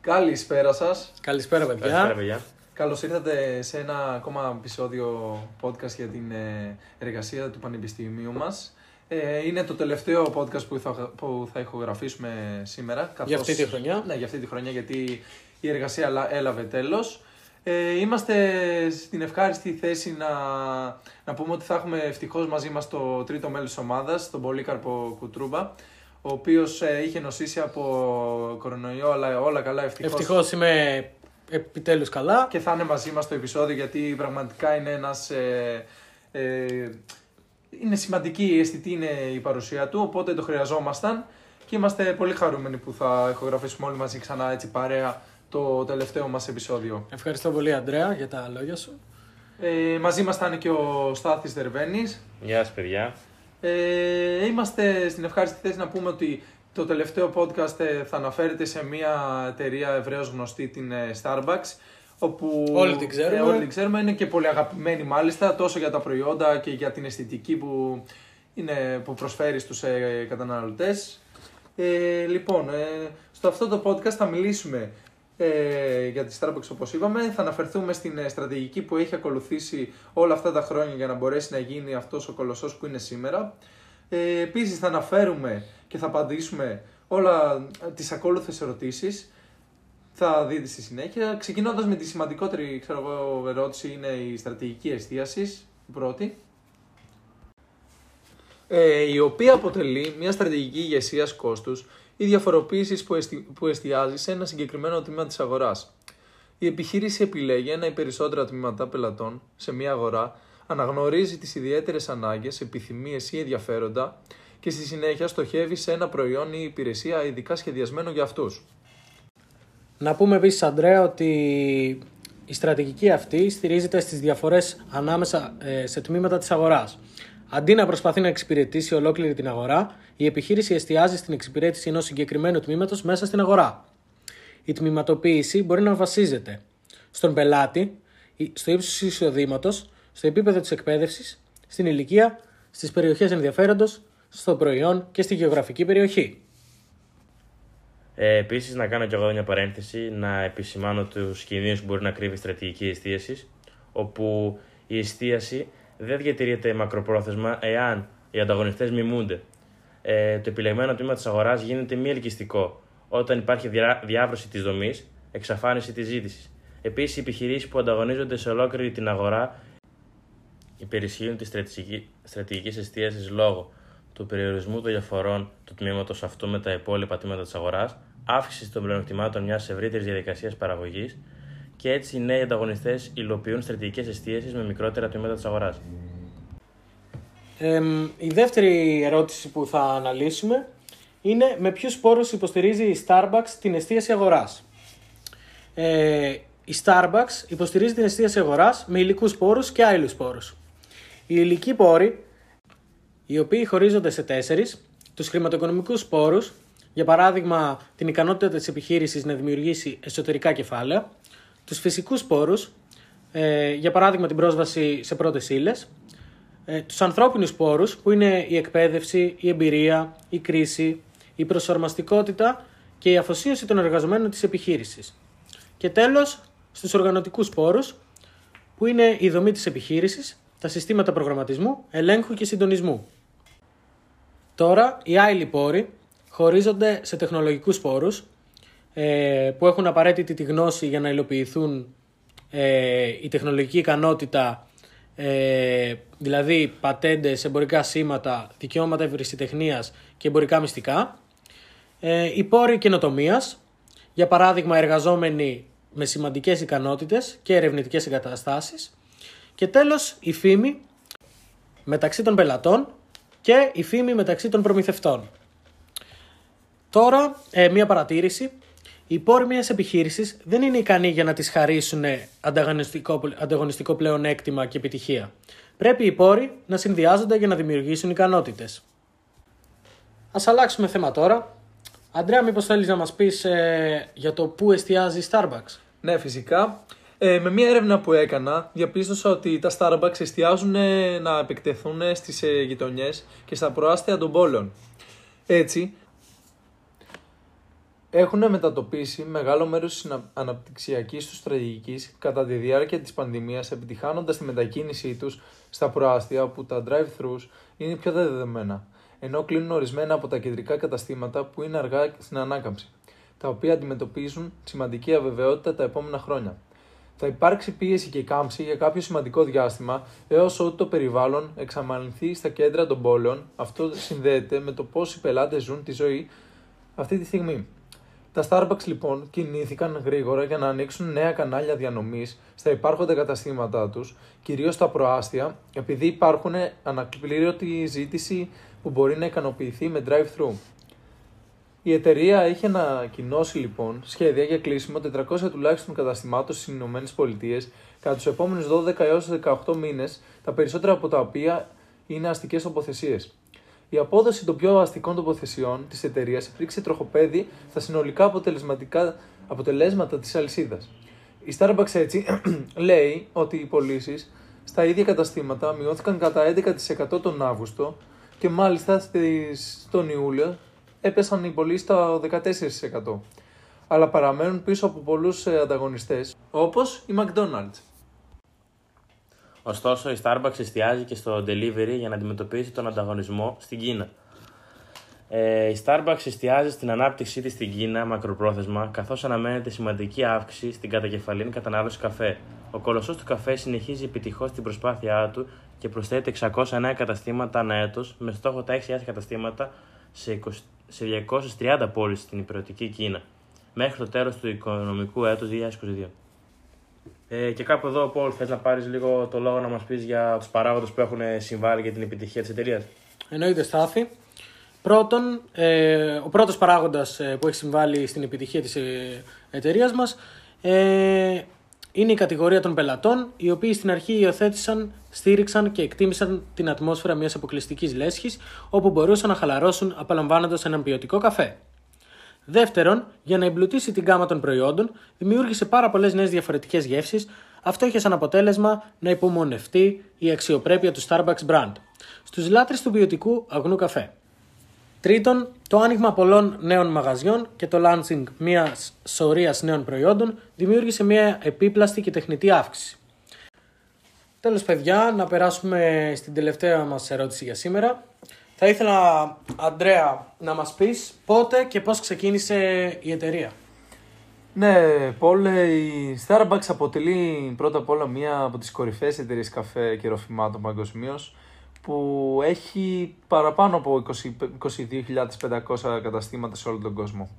Καλησπέρα σας. Καλησπέρα, παιδιά. Καλησπέρα, παιδιά. Καλώς ήρθατε σε ένα ακόμα επεισόδιο podcast για την ε, εργασία του Πανεπιστημίου μας. Είναι το τελευταίο podcast που θα, που θα ηχογραφήσουμε σήμερα. Καθώς, Για αυτή τη χρονιά. Ναι, για αυτή τη χρονιά, γιατί η εργασία έλα- έλαβε τέλος. Ε, είμαστε στην ευχάριστη θέση να, να πούμε ότι θα έχουμε ευτυχώς μαζί μας το τρίτο μέλος της ομάδας, τον Πολύκαρπο Κουτρούμπα, ο οποίος ε, είχε νοσήσει από κορονοϊό, αλλά όλα καλά ευτυχώς. Ευτυχώς είμαι επιτέλους καλά. Και θα είναι μαζί μας στο επεισόδιο, γιατί πραγματικά είναι ένας... Ε, ε, είναι σημαντική, αισθητή είναι η παρουσία του, οπότε το χρειαζόμασταν και είμαστε πολύ χαρούμενοι που θα ηχογραφήσουμε όλοι μαζί ξανά έτσι παρέα το τελευταίο μας επεισόδιο. Ευχαριστώ πολύ, Αντρέα, για τα λόγια σου. Ε, μαζί μας θα είναι και ο Στάθης Δερβαίνης. Γεια σας, παιδιά. Ε, είμαστε στην ευχάριστη θέση να πούμε ότι το τελευταίο podcast ε, θα αναφέρεται σε μια εταιρεία ευρέως γνωστή, την ε, Starbucks, όπου Όλοι την ξέρουμε. ε, όλοι την ξέρουμε, είναι και πολύ αγαπημένη μάλιστα, τόσο για τα προϊόντα και για την αισθητική που, είναι, που προσφέρει στους ε, καταναλωτές. Ε, λοιπόν, ε, στο αυτό το podcast θα μιλήσουμε ε, για τη Starbucks όπως είπαμε, θα αναφερθούμε στην ε, στρατηγική που έχει ακολουθήσει όλα αυτά τα χρόνια για να μπορέσει να γίνει αυτός ο κολοσσός που είναι σήμερα. Ε, επίσης θα αναφέρουμε και θα απαντήσουμε όλα ε, τις ακόλουθες ερωτήσεις. Θα δείτε στη συνέχεια. Ξεκινώντας με τη σημαντικότερη ξέρω εγώ, ερώτηση είναι η στρατηγική εστίαση, η πρώτη. Ε, η οποία αποτελεί μια στρατηγική ηγεσίας κόστους ή διαφοροποίησης που, εστι... που εστιάζει σε ένα συγκεκριμένο τμήμα της αγοράς. Η επιχείρηση επιλέγει ένα ή περισσότερα τμήματα πελατών σε μια αγορά, αναγνωρίζει τις ιδιαίτερες ανάγκες, επιθυμίες ή ενδιαφέροντα και στη συνέχεια στοχεύει σε ένα προϊόν ή υπηρεσία ειδικά σχεδιασμένο για αυτούς. Να πούμε επίσης, Αντρέα, ότι η στρατηγική αυτή στηρίζεται στις διαφορές ανάμεσα ε, σε τμήματα της αγοράς. Αντί να προσπαθεί να εξυπηρετήσει ολόκληρη την αγορά, η επιχείρηση εστιάζει στην εξυπηρέτηση ενός συγκεκριμένου τμήματος μέσα στην αγορά. Η τμηματοποίηση μπορεί να βασίζεται στον πελάτη, στο ύψος του εισοδήματος, στο επίπεδο της εκπαίδευσης, στην ηλικία, στις περιοχές ενδιαφέροντος, στο προϊόν και στη γεωγραφική περιοχή. Ε, Επίσης, να κάνω κι εγώ μια παρένθεση, να επισημάνω τους κινδύνους που μπορεί να κρύβει η στρατηγική εστίασης, όπου η εστίαση δεν διατηρείται μακροπρόθεσμα εάν οι ανταγωνιστές μιμούνται. Ε, το επιλεγμένο τμήμα της αγοράς γίνεται μη ελκυστικό όταν υπάρχει διά, διάβρωση της δομής, εξαφάνιση της ζήτησης. Επίσης, οι επιχειρήσεις που ανταγωνίζονται σε ολόκληρη την αγορά υπερισχύουν της στρατηγική εστίασης λόγω του περιορισμού των διαφορών του τμήματος αυτού με τα υπόλοιπα τμήματα της αγοράς, αύξηση των πλεονεκτημάτων μιας ευρύτερης διαδικασίας παραγωγής και έτσι οι νέοι ανταγωνιστές υλοποιούν στρατηγικές εστίασεις με μικρότερα τμήματα της αγοράς. Ε, η δεύτερη ερώτηση που θα αναλύσουμε είναι με ποιους πόρους υποστηρίζει η Starbucks την εστίαση αγοράς. Ε, η Starbucks υποστηρίζει την εστίαση αγοράς με υλικούς πόρους και άειλους πόρους. Οι υλικοί πόροι, οι οποίοι χωρίζονται σε τέσσερις, τους χρηματοοικονομικούς πόρους, για παράδειγμα την ικανότητα της επιχείρησης να δημιουργήσει εσωτερικά κεφάλαια, τους φυσικούς πόρους, ε, για παράδειγμα την πρόσβαση σε πρώτες ύλες, ε, τους ανθρώπινους πόρους που είναι η εκπαίδευση, η εμπειρία, η κρίση, η προσαρμοστικότητα και η αφοσίωση των εργαζομένων της επιχείρησης. Και τέλος, στους οργανωτικούς πόρους που είναι η δομή της επιχείρησης, τα συστήματα προγραμματισμού, ελέγχου και συντονισμού. Τώρα, οι άειλοι πόροι χωρίζονται σε τεχνολογικούς πόρους ε, που έχουν απαραίτητη τη γνώση για να υλοποιηθούν ε, η τεχνολογική ικανότητα ε, δηλαδή πατέντες, εμπορικά σήματα, δικαιώματα ευρυσιτεχνίας και εμπορικά μυστικά. Ε, οι πόροι καινοτομίας, για παράδειγμα εργαζόμενοι με σημαντικές ικανότητες και ερευνητικές εγκαταστάσεις. Και τέλος η φήμη μεταξύ των πελατών και η φήμη μεταξύ των προμηθευτών. Τώρα, ε, μία παρατήρηση. Οι πόροι μιας επιχείρησης δεν είναι ικανοί για να τη χαρίσουν ανταγωνιστικό, ανταγωνιστικό πλεονέκτημα και επιτυχία. Πρέπει οι πόροι να συνδυάζονται για να δημιουργήσουν ικανότητες. Α αλλάξουμε θέμα τώρα. Αντρέα, μήπως θέλεις να μας πεις ε, για το πού εστιάζει η Starbucks; Ναι, φυσικά. Ε, με μια έρευνα που έκανα, διαπίστωσα ότι τα Starbucks εστιάζουν ε, να επεκτεθούν στις ε, γειτονιές και στα προάστια των πόλεων. Έτσι, έχουν μετατοπίσει μεγάλο μέρος της αναπτυξιακής τους στρατηγικής κατά τη διάρκεια της πανδημίας, επιτυχάνοντας τη μετακίνησή τους στα προάστια όπου τα drive-thrus είναι πιο δεδομένα, ενώ κλείνουν ορισμένα από τα κεντρικά καταστήματα που είναι αργά στην ανάκαμψη, τα οποία αντιμετωπίζουν σημαντική αβεβαιότητα τα επόμενα χρόνια. Θα υπάρξει πίεση και κάμψη για κάποιο σημαντικό διάστημα έως ότου το περιβάλλον εξαμαλυνθεί στα κέντρα των πόλεων. Αυτό συνδέεται με το πώς οι πελάτες ζουν τη ζωή αυτή τη στιγμή. Τα Starbucks λοιπόν κινήθηκαν γρήγορα για να ανοίξουν νέα κανάλια διανομής στα υπάρχοντα καταστήματά τους, κυρίως στα προάστια, επειδή υπάρχουν ανακληρωτη ζήτηση που μπορεί να ικανοποιηθεί με drive-thru. Η εταιρεία έχει ανακοινώσει λοιπόν σχέδια για κλείσιμο 400 τουλάχιστον καταστημάτων στις ΗΠΑ κατά τους επόμενους 12 έως 18 μήνες, τα περισσότερα από τα οποία είναι αστικές τοποθεσίες. Η απόδοση των πιο αστικών τοποθεσιών της εταιρείας υπήρξε τροχοπέδι στα συνολικά αποτελεσματικά αποτελέσματα της αλυσίδας. Η Starbucks έτσι λέει ότι οι πωλήσεις στα ίδια καταστήματα μειώθηκαν κατά 11% τον Αύγουστο και μάλιστα στον Ιούλιο έπεσαν οι πωλήσεις στα 14%. Αλλά παραμένουν πίσω από πολλούς ε, ανταγωνιστές όπως η McDonald's. Ωστόσο, η Starbucks εστιάζει και στο delivery για να αντιμετωπίσει τον ανταγωνισμό στην Κίνα. Ε, η Starbucks εστιάζει στην ανάπτυξή της στην Κίνα μακροπρόθεσμα, καθώς αναμένεται σημαντική αύξηση στην κατακεφαλήν κατανάλωση καφέ. Ο κολοσσός του καφέ συνεχίζει επιτυχώς την προσπάθειά του και προσθέτει 600 νέα καταστήματα ανά έτος, με στόχο τα 6.000 καταστήματα σε, 20, σε 230 πόλεις στην υπηρετική Κίνα, μέχρι το τέλος του οικονομικού έτους 2022. Ε, και κάπου εδώ, Πολ, θες να πάρεις λίγο το λόγο να μας πεις για τους παράγοντες που έχουν συμβάλει για την επιτυχία της εταιρείας; Εννοείται, Στάθη. Πρώτον, ε, ο πρώτος παράγοντας ε, που έχει συμβάλει στην επιτυχία της ε, εταιρείας μας ε, είναι η κατηγορία των πελατών, οι οποίοι στην αρχή υιοθέτησαν, στήριξαν και εκτίμησαν την ατμόσφαιρα μιας αποκλειστικής λέσχης, όπου μπορούσαν να χαλαρώσουν απαλαμβάνοντας έναν ποιοτικό καφέ. Δεύτερον, για να εμπλουτίσει την γάμα των προϊόντων, δημιούργησε πάρα πολλές νέες διαφορετικές γεύσεις. Αυτό είχε σαν αποτέλεσμα να υπομονευτεί η αξιοπρέπεια του Starbucks brand στους λάτρε του ποιοτικού αγνού καφέ. Τρίτον, το άνοιγμα πολλών νέων μαγαζιών και το launching μιας σωρίας νέων προϊόντων δημιούργησε μια επίπλαστη και τεχνητή αύξηση. Τέλος παιδιά, να περάσουμε στην τελευταία μας ερώτηση για σήμερα. Θα ήθελα, Αντρέα, να μας πεις πότε και πώς ξεκίνησε η εταιρεία. Ναι, Πολ, η Starbucks αποτελεί πρώτα απ' όλα μία από τις κορυφαίες εταιρείες καφέ και ροφημάτων παγκοσμίως που έχει παραπάνω από 22.500 καταστήματα σε όλο τον κόσμο.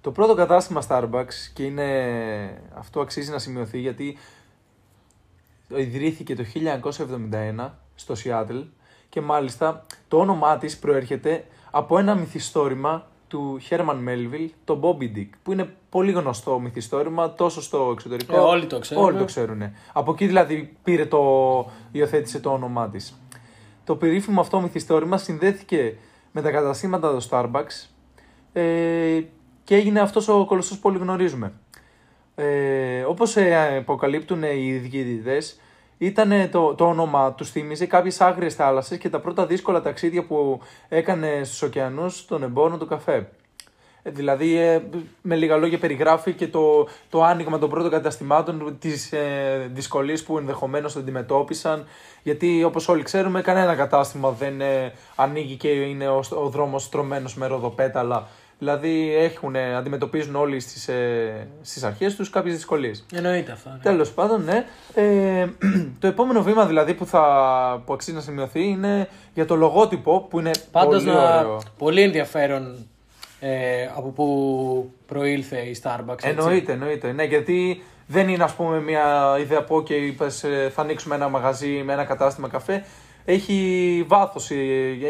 Το πρώτο κατάστημα Starbucks και είναι, αυτό αξίζει να σημειωθεί γιατί ιδρύθηκε το 1971 στο Seattle και μάλιστα το όνομά της προέρχεται από ένα μυθιστόρημα του Herman Melville, το Bobby Dick, που είναι πολύ γνωστό μυθιστόρημα τόσο στο εξωτερικό. Ε, όλοι το ξέρουν. Όλοι το ξέρουν. Από εκεί δηλαδή πήρε το, υιοθέτησε το όνομά της. Το περίφημο αυτό μυθιστόρημα συνδέθηκε με τα καταστήματα του Starbucks ε, και έγινε αυτός ο κολοσσός που όλοι γνωρίζουμε. Ε, όπως ε, αποκαλύπτουν οι διαιτητές, ήταν το, το όνομα του θύμιζε κάποιες άγριες θάλασσες και τα πρώτα δύσκολα ταξίδια που έκανε στους ωκεανούς των εμπόρων του καφέ. Ε, δηλαδή, ε, με λίγα λόγια, περιγράφει και το, το άνοιγμα των πρώτων καταστημάτων, τις ε, δυσκολίες που ενδεχομένως αντιμετώπισαν. Γιατί, όπως όλοι ξέρουμε, κανένα κατάστημα δεν ε, ανοίγει και είναι ο, ο δρόμος στρωμένος με ροδοπέταλα Δηλαδή έχουν, αντιμετωπίζουν όλοι στις, ε, στις αρχές τους κάποιες δυσκολίες. Εννοείται αυτό. Ναι. Τέλος πάντων, ναι. Ε, το επόμενο βήμα δηλαδή που, θα, που αξίζει να σημειωθεί είναι για το λογότυπο που είναι Πάντως πολύ να... ωραίο. πολύ ενδιαφέρον ε, από που προήλθε η Starbucks. έτσι. Εννοείται, εννοείται. Ναι, γιατί δεν είναι ας πούμε μια ιδέα από και είπες ε, θα ανοίξουμε ένα μαγαζί με ένα κατάστημα καφέ. Έχει βάθος,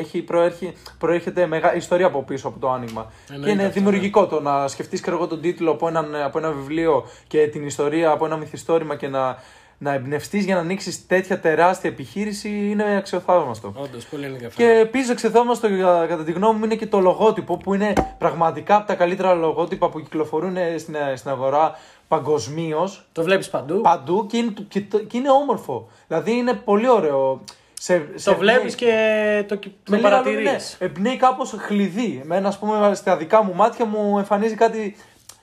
έχει προέρχε, προέρχεται μεγάλη ιστορία από πίσω από το άνοιγμα. Εννοείται και είναι αυτό, δημιουργικό το να σκεφτείς και εγώ τον τίτλο από, έναν, από ένα βιβλίο και την ιστορία από ένα μυθιστόρημα και να, να εμπνευστείς για να ανοίξεις τέτοια τεράστια επιχείρηση είναι αξιοθαύμαστο. Όντως, πολύ ενδιαφέρον. Και επίσης αξιοθαύμαστο για- κατά τη γνώμη μου είναι και το λογότυπο που είναι πραγματικά από τα καλύτερα λογότυπα που κυκλοφορούν στην, στην αγορά παγκοσμίως Το βλέπεις παντού; παντού και είναι, και, το- και είναι όμορφο. Δηλαδή είναι πολύ ωραίο. Σε, σε Το βλέπεις εμπνέει- και το, το με λίγα λόγια, παρατηρείς. ναι, εμπνέει κάπως χλειδί. Εμένα, ας πούμε, στα δικά μου μάτια μου εμφανίζει κάτι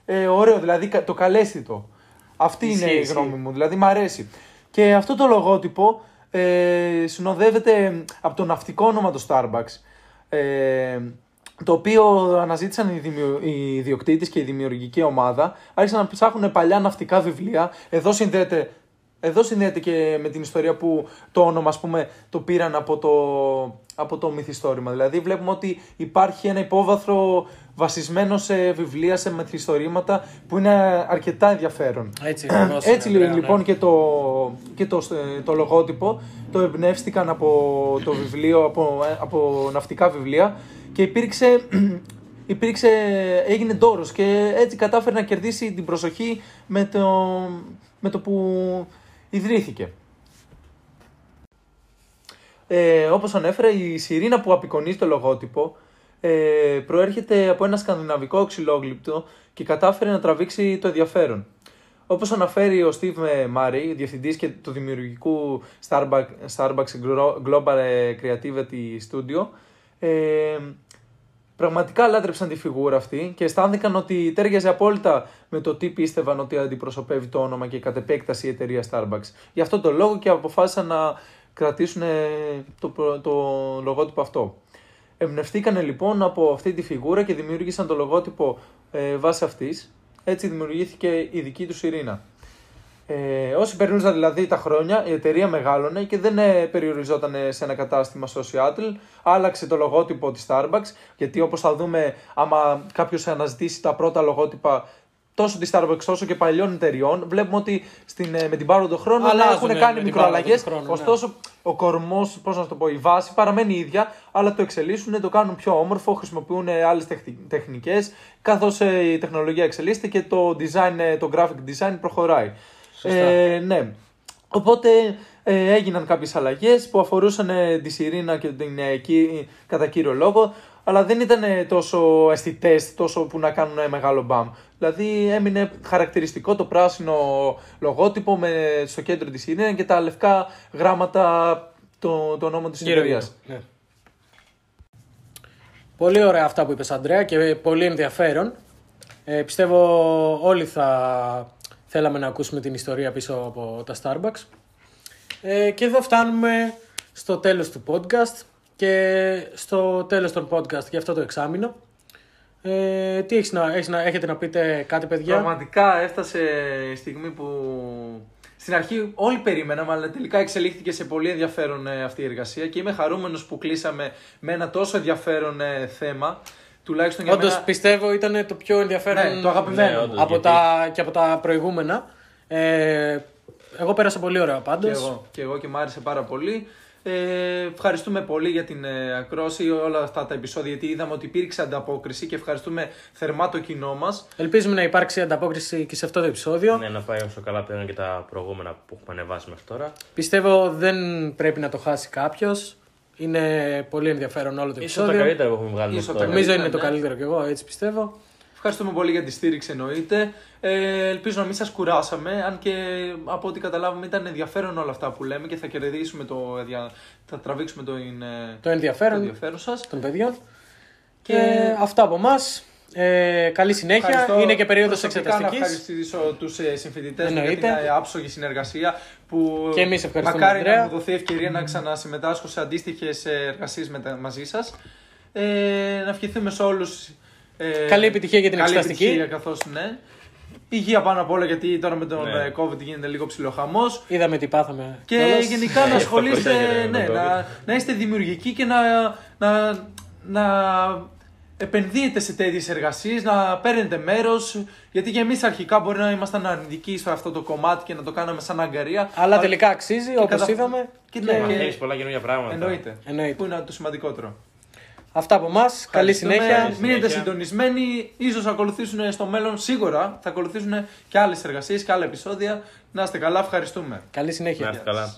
ε, ωραίο, δηλαδή κα- το καλέσθητο. Αυτή Ισχύει, είναι η ισχύει. γνώμη μου, δηλαδή μου αρέσει. Και αυτό το λογότυπο ε, συνοδεύεται από το ναυτικό όνομα του Starbucks. Ε, το οποίο αναζήτησαν οι, δημιο... οι ιδιοκτήτες και η δημιουργική ομάδα. Άρχισαν να ψάχνουν παλιά ναυτικά βιβλία. Εδώ συνδέεται, εδώ συνδέεται και με την ιστορία που το όνομα ας πούμε, το πήραν από το, από το μυθιστόρημα. Δηλαδή βλέπουμε ότι υπάρχει ένα υπόβαθρο βασισμένο σε βιβλία, σε μυθιστορήματα που είναι αρκετά ενδιαφέρον. Έτσι, ακριβώς είναι, Έτσι Ανδρέα, ναι. λοιπόν και, το, και το, το λογότυπο το εμπνεύστηκαν από το βιβλίο, από, από ναυτικά βιβλία και υπήρξε, υπήρξε, έγινε τόρος και έτσι κατάφερε να κερδίσει την προσοχή με το, με το που ιδρύθηκε. Ε, όπως ανέφερα, η σιρήνα που απεικονίζει το λογότυπο ε, προέρχεται από ένα σκανδιναβικό ξυλόγλυπτο και κατάφερε να τραβήξει το ενδιαφέρον. Όπως αναφέρει ο Steve Murray, διευθυντής και του δημιουργικού Starbucks, Starbucks Global Creativity Studio, ε, πραγματικά λάτρεψαν τη φιγούρα αυτή και αισθάνθηκαν ότι τέριαζε απόλυτα με το τι πίστευαν ότι αντιπροσωπεύει το όνομα και κατ' επέκταση η εταιρεία Starbucks. Γι' αυτό το λόγο και αποφάσισαν να κρατήσουν ε, το, προ- το λογότυπο αυτό. Εμπνευστήκανε λοιπόν από αυτή τη φιγούρα και δημιούργησαν το λογότυπο ε, βάσει αυτής. Έτσι δημιουργήθηκε η δική τους ειρήνα. Ε, όσοι περνούσαν δηλαδή τα χρόνια, η εταιρεία μεγάλωνε και δεν ε, περιοριζόταν σε ένα κατάστημα στο Seattle. Άλλαξε το λογότυπο της Starbucks, γιατί όπως θα δούμε, άμα κάποιος αναζητήσει τα πρώτα λογότυπα τόσο της Starbucks όσο και παλιών εταιριών, βλέπουμε ότι στην, ε, με την πάροδο των χρόνων Αλλάζουνε έχουν με κάνει την μικροαλλαγές. πάροδο του χρόνου, ναι. Ωστόσο, ο κορμός, πώς να το πω, η βάση παραμένει η ίδια, αλλά το εξελίσσουν, το κάνουν πιο όμορφο, χρησιμοποιούν άλλες τεχνικές, καθώς η τεχνολογία εξελίσσεται και το design, ε, το graphic design προχωράει. Σωστά. Ε, ναι. Οπότε ε, έγιναν κάποιες αλλαγές που αφορούσαν ε, τη Σιρήνα και την ε, εκεί, κατά κύριο λόγο, αλλά δεν ήταν ε, τόσο αισθητές, τόσο που να κάνουν ε, μεγάλο μπαμ. Δηλαδή έμεινε χαρακτηριστικό το πράσινο λογότυπο με, στο κέντρο της Σιρήνας και τα λευκά γράμματα το, το όνομα της Γύρω εταιρείας. γύρω. Ναι. Πολύ ωραία αυτά που είπες Αντρέα και πολύ ενδιαφέρον. Ε, πιστεύω όλοι θα θέλαμε να ακούσουμε την ιστορία πίσω από τα Starbucks. Ε, και εδώ φτάνουμε στο τέλος του podcast και στο τέλος των podcast για αυτό το εξάμεινο. Ε, τι έχεις να, έχεις να, έχετε να πείτε κάτι παιδιά; Πραγματικά έφτασε η στιγμή που στην αρχή όλοι περιμέναμε, αλλά τελικά εξελίχθηκε σε πολύ ενδιαφέρον ε, αυτή η εργασία και είμαι χαρούμενος που κλείσαμε με ένα τόσο ενδιαφέρον ε, θέμα. Τουλάχιστον για Όντως μένα... πιστεύω ήταν το πιο ενδιαφέρον Ναι, το αγαπημένο Ναι, μου. όντως. από γιατί- τα, και από τα προηγούμενα. Ε, εγώ πέρασα πολύ ωραία πάντως. Και εγώ, και εγώ και μου άρεσε πάρα πολύ. Ε, ευχαριστούμε πολύ για την ε, ακρόση όλα αυτά τα επεισόδια γιατί είδαμε ότι υπήρξε ανταπόκριση και ευχαριστούμε θερμά το κοινό μας. Ελπίζουμε να υπάρξει ανταπόκριση και σε αυτό το επεισόδιο. Ναι, να πάει όσο καλά πήγαν και τα προηγούμενα που έχουμε ανεβάσει μέχρι τώρα. Πιστεύω δεν πρέπει να το χάσει κάποιος. Είναι πολύ ενδιαφέρον όλο το Ίσως το επεισόδιο. καλύτερο που έχουμε βγάλει Ίσως μέχρι το τώρα. Νομίζω καλύτερο, είναι το ναι. καλύτερο κι εγώ, έτσι πιστεύω. Ευχαριστούμε πολύ για τη στήριξη εννοείται. Ε, ελπίζω να μην σας κουράσαμε, αν και από ό,τι καταλάβουμε ήταν ενδιαφέρον όλα αυτά που λέμε και θα κερδίσουμε το, δια- θα τραβήξουμε το, ε, Το το ενδιαφέρον ενδιαφέρον σας. των παιδιών. Και Και- αυτά από εμάς. Ε, καλή συνέχεια. Ευχαριστώ Είναι και περίοδος προσωπικά εξεταστικής. Να ευχαριστήσω τους ε, συμφοιτητές μου για Εννοείται. την ε, άψογη συνεργασία που Και εμείς ευχαριστούμε, μακάρι Ανδρέα. να μου δοθεί ευκαιρία να ξανασυμμετάσχω σε αντίστοιχες εργασίες μαζί σας. Ε, να ευχηθούμε σε όλους. Ε, Καλή επιτυχία για την καλή εξεταστική. επιτυχία καθώς ναι. Υγεία πάνω απ' όλα γιατί τώρα με τον Ναι. ε, COVID γίνεται λίγο ψηλοχαμό. Είδαμε τι πάθαμε. Και κιόλας. γενικά να Ναι, ασχολείστε, αυτό έγινε με ναι, τον να, να είστε δημιουργικοί και να, να, να επενδύετε σε τέτοιες εργασίες, να παίρνετε μέρος, γιατί και εμείς αρχικά μπορεί να ήμασταν αρνητικοί σε αυτό το κομμάτι και να το κάναμε σαν αγκαρία. Αλλά τελικά αξίζει, όπως κατα- είδαμε. Και Και- ναι, και- Μαθαίνεις πολλά καινούργια πράγματα. Εννοείται. Εννοείται. Που είναι το σημαντικότερο. Αυτά από εμάς. Καλή Ευχαριστούμε. συνέχεια. Καλή Μείνετε συνέχεια. συντονισμένοι. Ίσως ακολουθήσουν στο μέλλον, σίγουρα θα ακολουθήσουν και άλλες εργασίες και άλλα επεισόδια. Να είστε καλά, ευχαριστούμε. Καλή συνέχεια. Να είστε καλά.